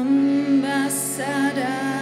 ambassador.